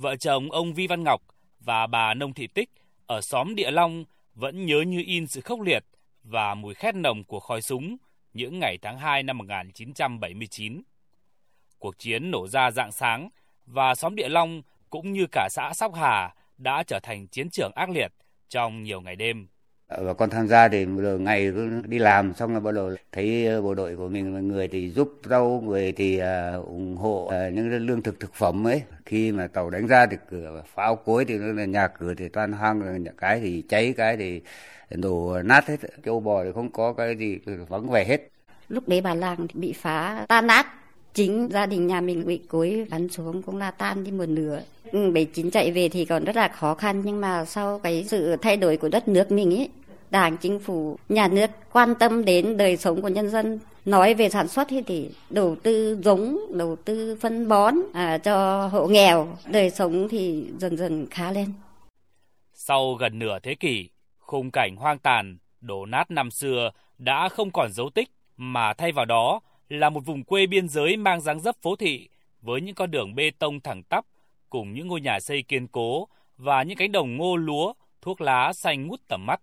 vợ chồng ông Vi Văn Ngọc và bà Nông Thị Tích ở xóm Địa Long vẫn nhớ như in sự khốc liệt và mùi khét nồng của khói súng những ngày tháng 2 năm 1979. Cuộc chiến nổ ra dạng sáng và xóm Địa Long cũng như cả xã Sóc Hà đã trở thành chiến trường ác liệt trong nhiều ngày đêm. Dạ, và con tham gia thì ngày cứ đi làm xong là bắt đầu thấy ờ, bộ đội của mình người thì giúp rau, người thì uh, ủng hộ uh, những lương thực thực phẩm ấy. Khi mà tàu đánh ra thì cửa pháo cối thì là nhà cửa thì toàn hoang, cái thì cháy, cái thì đổ nát hết. Châu bò thì không có cái gì vắng vẻ hết. Lúc đấy bà làng bị phá tan nát chính gia đình nhà mình bị cối bắn xuống cũng là tan đi một nửa ừ, bảy chín chạy về thì còn rất là khó khăn nhưng mà sau cái sự thay đổi của đất nước mình ấy đảng chính phủ nhà nước quan tâm đến đời sống của nhân dân nói về sản xuất thì đầu tư giống đầu tư phân bón à, cho hộ nghèo đời sống thì dần dần khá lên sau gần nửa thế kỷ khung cảnh hoang tàn đổ nát năm xưa đã không còn dấu tích mà thay vào đó là một vùng quê biên giới mang dáng dấp phố thị với những con đường bê tông thẳng tắp cùng những ngôi nhà xây kiên cố và những cánh đồng ngô lúa, thuốc lá xanh ngút tầm mắt.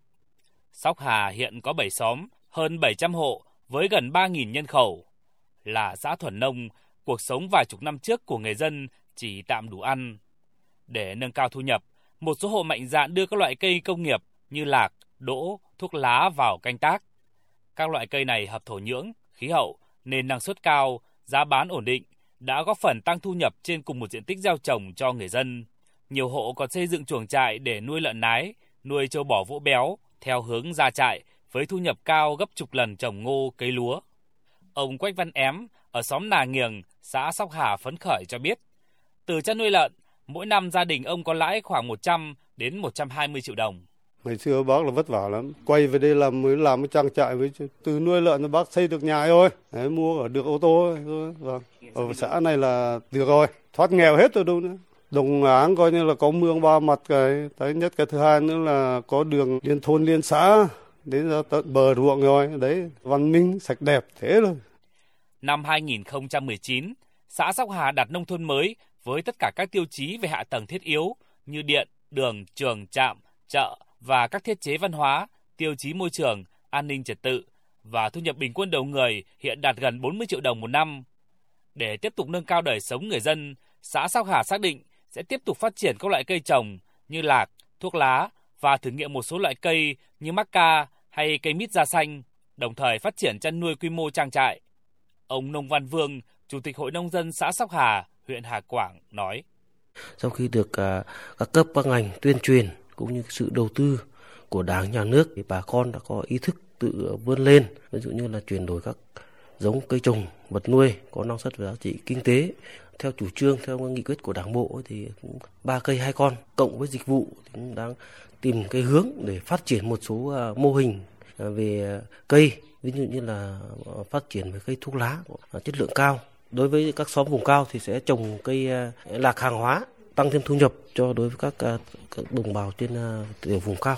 Sóc Hà hiện có 7 xóm, hơn 700 hộ với gần 3.000 nhân khẩu. Là xã thuần nông, cuộc sống vài chục năm trước của người dân chỉ tạm đủ ăn. Để nâng cao thu nhập, một số hộ mạnh dạn đưa các loại cây công nghiệp như lạc, đỗ, thuốc lá vào canh tác. Các loại cây này hợp thổ nhưỡng, khí hậu nên năng suất cao, giá bán ổn định đã góp phần tăng thu nhập trên cùng một diện tích gieo trồng cho người dân. Nhiều hộ còn xây dựng chuồng trại để nuôi lợn nái, nuôi châu bò vỗ béo theo hướng ra trại với thu nhập cao gấp chục lần trồng ngô cây lúa. Ông Quách Văn Ém ở xóm Nà Nghiềng, xã Sóc Hà phấn khởi cho biết, từ chăn nuôi lợn, mỗi năm gia đình ông có lãi khoảng 100 đến 120 triệu đồng. Ngày xưa bác là vất vả lắm, quay về đây làm mới làm cái trang trại với từ nuôi lợn thì bác xây được nhà rồi, Đấy, mua ở được ô tô rồi, Vâng. Ở xã này là được rồi, thoát nghèo hết rồi đâu nữa. Đồng áng coi như là có mương ba mặt cái, thứ nhất cái thứ hai nữa là có đường liên thôn liên xã đến ra tận bờ ruộng rồi, đấy văn minh sạch đẹp thế rồi. Năm 2019, xã Sóc Hà đạt nông thôn mới với tất cả các tiêu chí về hạ tầng thiết yếu như điện, đường, trường, trạm, chợ, và các thiết chế văn hóa, tiêu chí môi trường, an ninh trật tự và thu nhập bình quân đầu người hiện đạt gần 40 triệu đồng một năm. Để tiếp tục nâng cao đời sống người dân, xã Sóc Hà xác định sẽ tiếp tục phát triển các loại cây trồng như lạc, thuốc lá và thử nghiệm một số loại cây như mắc ca hay cây mít da xanh, đồng thời phát triển chăn nuôi quy mô trang trại. Ông Nông Văn Vương, Chủ tịch Hội Nông dân xã Sóc Hà, huyện Hà Quảng nói. Sau khi được à, các cấp các ngành tuyên truyền cũng như sự đầu tư của đảng nhà nước thì bà con đã có ý thức tự vươn lên ví dụ như là chuyển đổi các giống cây trồng vật nuôi có năng suất và giá trị kinh tế theo chủ trương theo nghị quyết của đảng bộ thì cũng ba cây hai con cộng với dịch vụ thì cũng đang tìm cái hướng để phát triển một số à, mô hình à, về cây ví dụ như là à, phát triển về cây thuốc lá chất lượng cao đối với các xóm vùng cao thì sẽ trồng cây lạc hàng hóa tăng thêm thu nhập cho đối với các, các đồng bào trên tiểu vùng cao.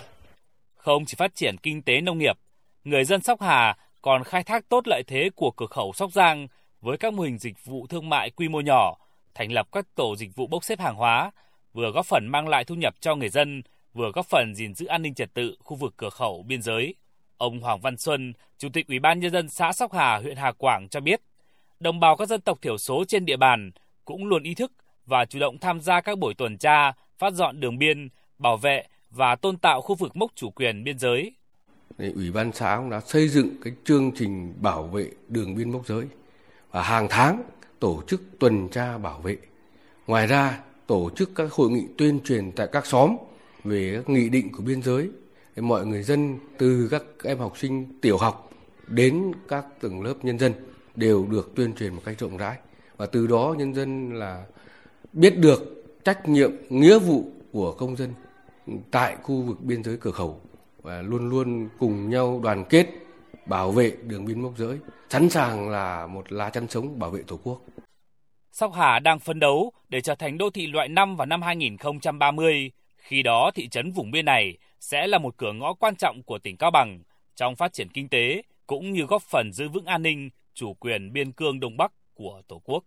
Không chỉ phát triển kinh tế nông nghiệp, người dân Sóc Hà còn khai thác tốt lợi thế của cửa khẩu Sóc Giang với các mô hình dịch vụ thương mại quy mô nhỏ, thành lập các tổ dịch vụ bốc xếp hàng hóa, vừa góp phần mang lại thu nhập cho người dân, vừa góp phần gìn giữ an ninh trật tự khu vực cửa khẩu biên giới. Ông Hoàng Văn Xuân, Chủ tịch Ủy ban nhân dân xã Sóc Hà, huyện Hà Quảng cho biết, đồng bào các dân tộc thiểu số trên địa bàn cũng luôn ý thức và chủ động tham gia các buổi tuần tra, phát dọn đường biên, bảo vệ và tôn tạo khu vực mốc chủ quyền biên giới. Ủy ban xã cũng đã xây dựng cái chương trình bảo vệ đường biên mốc giới và hàng tháng tổ chức tuần tra bảo vệ. Ngoài ra, tổ chức các hội nghị tuyên truyền tại các xóm về các nghị định của biên giới. Để mọi người dân từ các em học sinh tiểu học đến các tầng lớp nhân dân đều được tuyên truyền một cách rộng rãi. Và từ đó nhân dân là biết được trách nhiệm nghĩa vụ của công dân tại khu vực biên giới cửa khẩu. Và luôn luôn cùng nhau đoàn kết bảo vệ đường biên mốc giới, sẵn sàng là một lá chắn sống bảo vệ Tổ quốc. Sóc Hà đang phấn đấu để trở thành đô thị loại 5 vào năm 2030. Khi đó, thị trấn vùng biên này sẽ là một cửa ngõ quan trọng của tỉnh Cao Bằng trong phát triển kinh tế cũng như góp phần giữ vững an ninh, chủ quyền biên cương Đông Bắc của Tổ quốc.